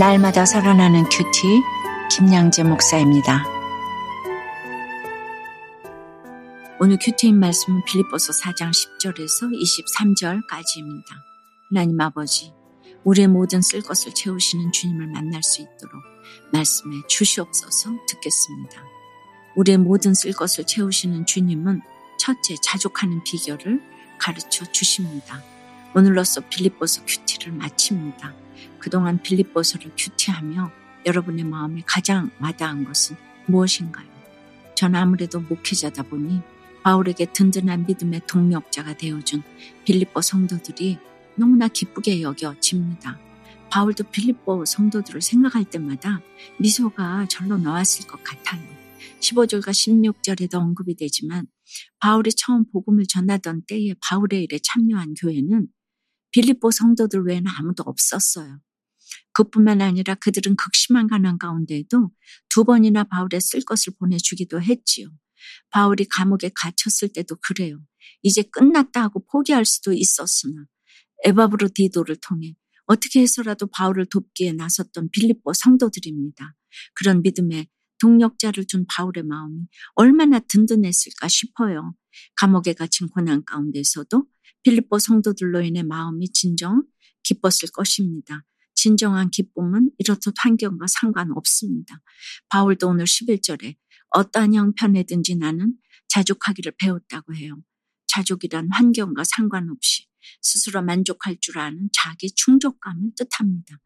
날마다 살아나는 큐티 김양재 목사입니다. 오늘 큐티인 말씀은 빌립보서 4장 10절에서 23절까지입니다. 하나님 아버지, 우리의 모든 쓸 것을 채우시는 주님을 만날 수 있도록 말씀에 주시옵소서 듣겠습니다. 우리의 모든 쓸 것을 채우시는 주님은 첫째 자족하는 비결을 가르쳐 주십니다. 오늘로써 빌립보서 큐티를 마칩니다. 그동안 빌립보서를 큐티하며 여러분의 마음에 가장 와닿은 것은 무엇인가요? 전 아무래도 목회자다 보니 바울에게 든든한 믿음의 동력자가 되어준 빌립보 성도들이 너무나 기쁘게 여겨집니다. 바울도 빌립보 성도들을 생각할 때마다 미소가 절로 나왔을 것 같아요. 15절과 16절에도 언급이 되지만 바울이 처음 복음을 전하던 때에 바울의 일에 참여한 교회는 빌립보 성도들 외에는 아무도 없었어요. 그뿐만 아니라 그들은 극심한 가난 가운데에도 두 번이나 바울의 쓸 것을 보내주기도 했지요. 바울이 감옥에 갇혔을 때도 그래요. 이제 끝났다 하고 포기할 수도 있었으나 에바브로 디도를 통해 어떻게 해서라도 바울을 돕기에 나섰던 빌립보 성도들입니다. 그런 믿음의 동력자를 준 바울의 마음이 얼마나 든든했을까 싶어요. 감옥에 갇힌 고난 가운데서도 빌립보 성도들로 인해 마음이 진정 기뻤을 것입니다. 진정한 기쁨은 이렇듯 환경과 상관없습니다. 바울도 오늘 11절에 어떠한 형편에든지 나는 자족하기를 배웠다고 해요. 자족이란 환경과 상관없이 스스로 만족할 줄 아는 자기 충족감을 뜻합니다.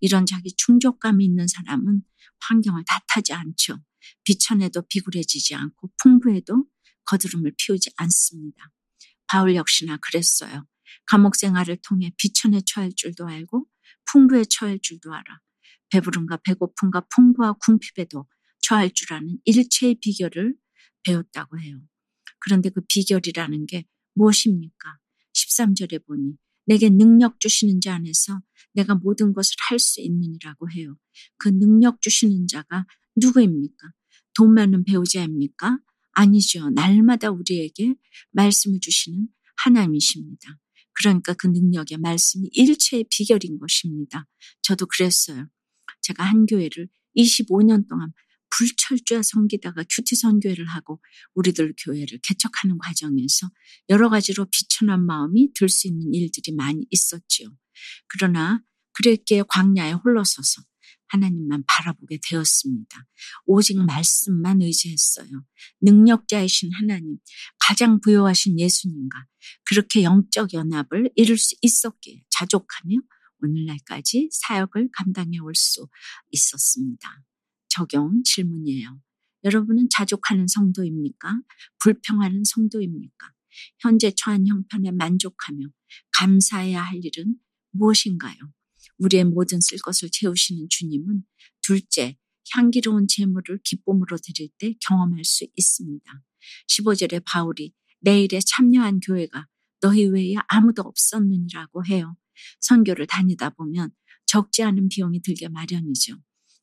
이런 자기 충족감이 있는 사람은 환경을 탓하지 않죠. 비천에도 비굴해지지 않고 풍부해도 거드름을 피우지 않습니다. 바울 역시나 그랬어요. 감옥 생활을 통해 비천에 처할 줄도 알고 풍부에 처할 줄도 알아. 배부름과 배고픔과 풍부와 궁핍에도 처할 줄 아는 일체의 비결을 배웠다고 해요. 그런데 그 비결이라는 게 무엇입니까? 13절에 보니 내게 능력 주시는 자 안에서 내가 모든 것을 할 수 있느니라고 해요. 그 능력 주시는 자가 누구입니까? 돈 많은 배우자입니까? 아니죠. 날마다 우리에게 말씀을 주시는 하나님이십니다. 그러니까 그 능력의 말씀이 일체의 비결인 것입니다. 저도 그랬어요. 제가 한 교회를 25년 동안 불철주야 섬기다가 큐티 선교회를 하고 우리들 교회를 개척하는 과정에서 여러 가지로 비천한 마음이 들 수 있는 일들이 많이 있었지요. 그러나 그랬기에 광야에 홀로 서서 하나님만 바라보게 되었습니다. 오직 말씀만 의지했어요. 능력자이신 하나님, 가장 부여하신 예수님과 그렇게 영적 연합을 이룰 수 있었기에 자족하며 오늘날까지 사역을 감당해 올 수 있었습니다. 적용 질문이에요. 여러분은 자족하는 성도입니까? 불평하는 성도입니까? 현재 처한 형편에 만족하며 감사해야 할 일은 무엇인가요? 우리의 모든 쓸 것을 채우시는 주님은 둘째, 향기로운 재물을 기쁨으로 드릴 때 경험할 수 있습니다. 15절에 바울이 내일에 참여한 교회가 너희 외에 아무도 없었느니라고 해요. 선교를 다니다 보면 적지 않은 비용이 들게 마련이죠.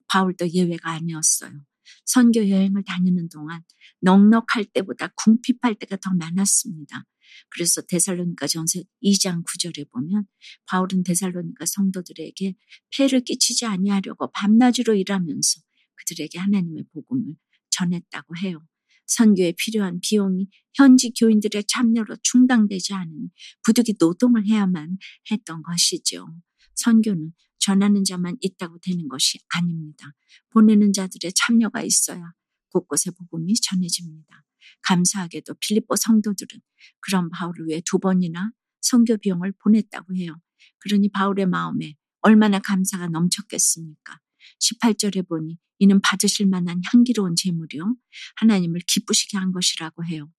바울도 예외가 아니었어요. 선교 여행을 다니는 동안 넉넉할 때보다 궁핍할 때가 더 많았습니다. 그래서 데살로니가 전서 2장 9절에 보면 바울은 데살로니가 성도들에게 폐를 끼치지 아니하려고 밤낮으로 일하면서 그들에게 하나님의 복음을 전했다고 해요. 선교에 필요한 비용이 현지 교인들의 참여로 충당되지 않으니 부득이 노동을 해야만 했던 것이죠. 선교는 전하는 자만 있다고 되는 것이 아닙니다. 보내는 자들의 참여가 있어야 곳곳에 복음이 전해집니다. 감사하게도 빌립보 성도들은 그런 바울을 위해 두 번이나 선교 비용을 보냈다고 해요. 그러니 바울의 마음에 얼마나 감사가 넘쳤겠습니까? 18절에 보니 이는 받으실 만한 향기로운 재물이요. 하나님을 기쁘시게 한 것이라고 해요.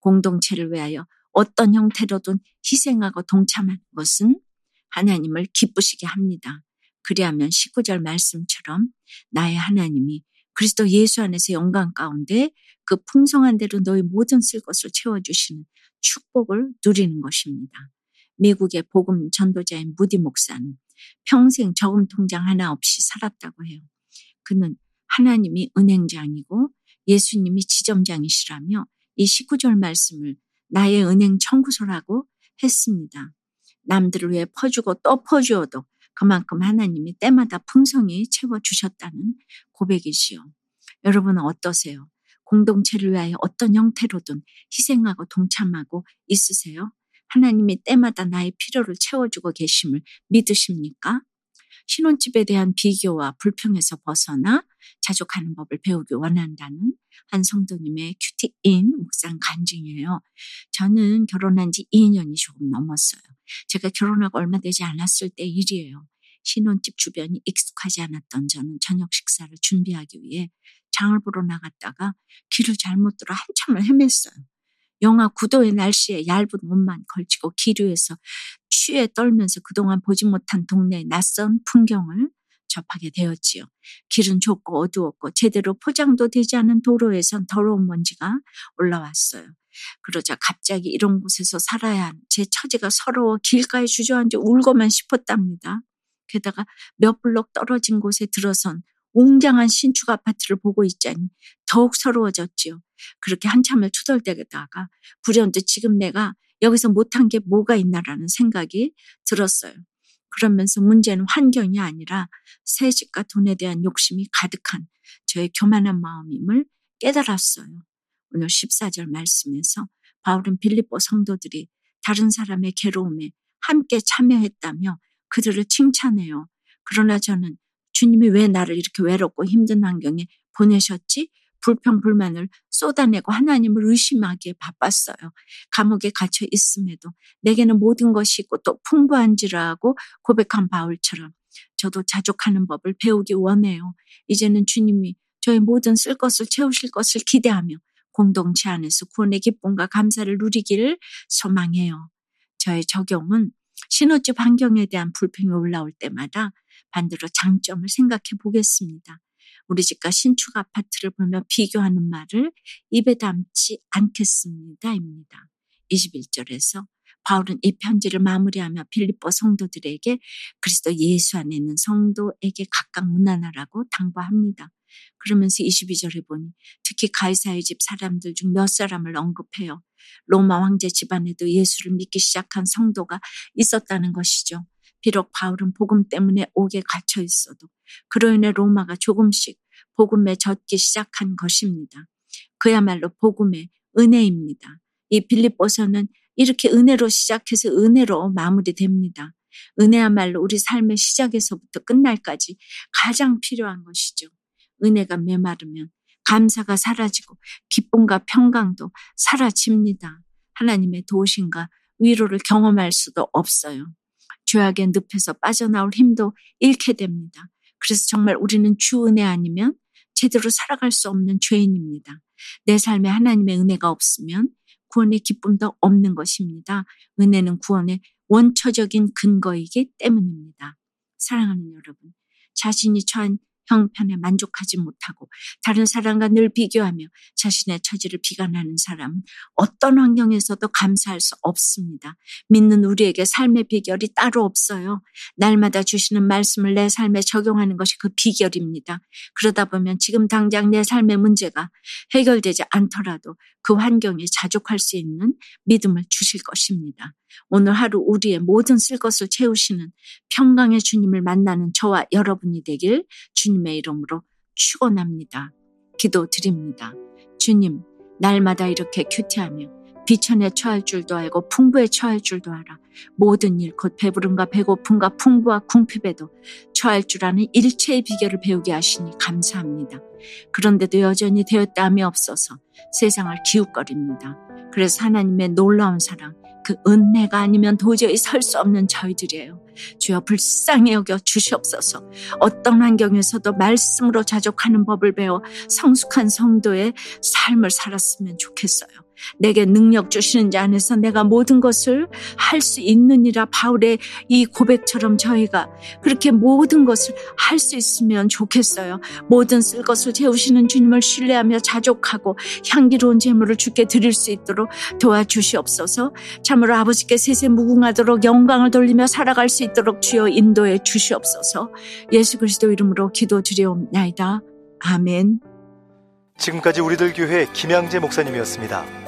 공동체를 위하여 어떤 형태로든 희생하고 동참한 것은 하나님을 기쁘시게 합니다. 그리하면 19절 말씀처럼 나의 하나님이 그리스도 예수 안에서 영광 가운데 그 풍성한 대로 너희 모든 쓸 것을 채워주시는 축복을 누리는 것입니다. 미국의 복음 전도자인 무디 목사는 평생 저금 통장 하나 없이 살았다고 해요. 그는 하나님이 은행장이고 예수님이 지점장이시라며 이 19절 말씀을 나의 은행 청구소라고 했습니다. 남들을 위해 퍼주고 또 퍼주어도 그만큼 하나님이 때마다 풍성히 채워주셨다는 고백이시요. 여러분은 어떠세요? 공동체를 위하여 어떤 형태로든 희생하고 동참하고 있으세요? 하나님이 때마다 나의 필요를 채워주고 계심을 믿으십니까? 신혼집에 대한 비교와 불평에서 벗어나 자족하는 법을 배우기 원한다는 한 성도님의 큐티인 묵상 간증이에요. 저는 결혼한 지 2년이 조금 넘었어요. 제가 결혼하고 얼마 되지 않았을 때 일이에요. 신혼집 주변이 익숙하지 않았던 저는 저녁 식사를 준비하기 위해 장을 보러 나갔다가 길을 잘못 들어 한참을 헤맸어요. 영하 9도의 날씨에 얇은 옷만 걸치고 길 위에서 취에 떨면서 그동안 보지 못한 동네의 낯선 풍경을 접하게 되었지요. 길은 좁고 어두웠고 제대로 포장도 되지 않은 도로에선 더러운 먼지가 올라왔어요. 그러자 갑자기 이런 곳에서 살아야 한 제 처지가 서러워 길가에 주저앉아 울고만 싶었답니다. 게다가 몇 블록 떨어진 곳에 들어선 웅장한 신축 아파트를 보고 있자니 더욱 서러워졌지요. 그렇게 한참을 투덜대다가 불현듯 지금 내가 여기서 못한 게 뭐가 있나라는 생각이 들었어요. 그러면서 문제는 환경이 아니라 새 집과 돈에 대한 욕심이 가득한 저의 교만한 마음임을 깨달았어요. 오늘 14절 말씀에서 바울은 빌립보 성도들이 다른 사람의 괴로움에 함께 참여했다며 그들을 칭찬해요. 그러나 저는 주님이 왜 나를 이렇게 외롭고 힘든 환경에 보내셨지? 불평, 불만을 쏟아내고 하나님을 의심하기에 바빴어요. 감옥에 갇혀 있음에도 내게는 모든 것이 있고 또 풍부한지라고 고백한 바울처럼 저도 자족하는 법을 배우기 원해요. 이제는 주님이 저의 모든 쓸 것을 채우실 것을 기대하며 공동체 안에서 구원의 기쁨과 감사를 누리기를 소망해요. 저의 적용은 신혼집 환경에 대한 불평이 올라올 때마다 반대로 장점을 생각해 보겠습니다. 우리 집과 신축 아파트를 보며 비교하는 말을 입에 담지 않겠습니다 입니다. 21절에서 바울은 이 편지를 마무리하며 빌립보 성도들에게 그리스도 예수 안에 있는 성도에게 각각 문안하라고 당부합니다. 그러면서 22절에 보니 특히 가이사의 집 사람들 중 몇 사람을 언급해요. 로마 황제 집안에도 예수를 믿기 시작한 성도가 있었다는 것이죠. 비록 바울은 복음 때문에 옥에 갇혀 있어도 그로 인해 로마가 조금씩 복음에 젖기 시작한 것입니다. 그야말로 복음의 은혜입니다. 이 빌립보서는 이렇게 은혜로 시작해서 은혜로 마무리됩니다. 은혜야말로 우리 삶의 시작에서부터 끝날까지 가장 필요한 것이죠. 은혜가 메마르면 감사가 사라지고 기쁨과 평강도 사라집니다. 하나님의 도우심과 위로를 경험할 수도 없어요. 죄악의 늪에서 빠져나올 힘도 잃게 됩니다. 그래서 정말 우리는 주 은혜 아니면 제대로 살아갈 수 없는 죄인입니다. 내 삶에 하나님의 은혜가 없으면 구원의 기쁨도 없는 것입니다. 은혜는 구원의 원초적인 근거이기 때문입니다. 사랑하는 여러분, 자신이 처한 형편에 만족하지 못하고 다른 사람과 늘 비교하며 자신의 처지를 비관하는 사람은 어떤 환경에서도 감사할 수 없습니다. 믿는 우리에게 삶의 비결이 따로 없어요. 날마다 주시는 말씀을 내 삶에 적용하는 것이 그 비결입니다. 그러다 보면 지금 당장 내 삶의 문제가 해결되지 않더라도 그 환경에 자족할 수 있는 믿음을 주실 것입니다. 오늘 하루 우리의 모든 쓸 것을 채우시는 평강의 주님을 만나는 저와 여러분이 되길 주님의 이름으로 축원합니다. 기도 드립니다. 주님, 날마다 이렇게 큐티하며 비천에 처할 줄도 알고 풍부에 처할 줄도 알아. 모든 일, 곧 배부름과 배고픔과 풍부와 궁핍에도 처할 줄 아는 일체의 비결을 배우게 하시니 감사합니다. 그런데도 여전히 되었다함이 없어서 세상을 기웃거립니다. 그래서 하나님의 놀라운 사랑, 그 은혜가 아니면 도저히 설 수 없는 저희들이에요. 주여 불쌍히 여겨 주시옵소서. 어떤 환경에서도 말씀으로 자족하는 법을 배워 성숙한 성도의 삶을 살았으면 좋겠어요. 내게 능력 주시는 자 안에서 내가 모든 것을 할 수 있느니라 바울의 이 고백처럼 저희가 그렇게 모든 것을 할 수 있으면 좋겠어요. 모든 쓸 것을 채우시는 주님을 신뢰하며 자족하고 향기로운 제물을 주께 드릴 수 있도록 도와주시옵소서. 참으로 아버지께 세세 무궁하도록 영광을 돌리며 살아갈 수 있도록 주여 인도해 주시옵소서. 예수 그리스도 이름으로 기도드리옵나이다. 아멘. 지금까지 우리들 교회 김양재 목사님이었습니다.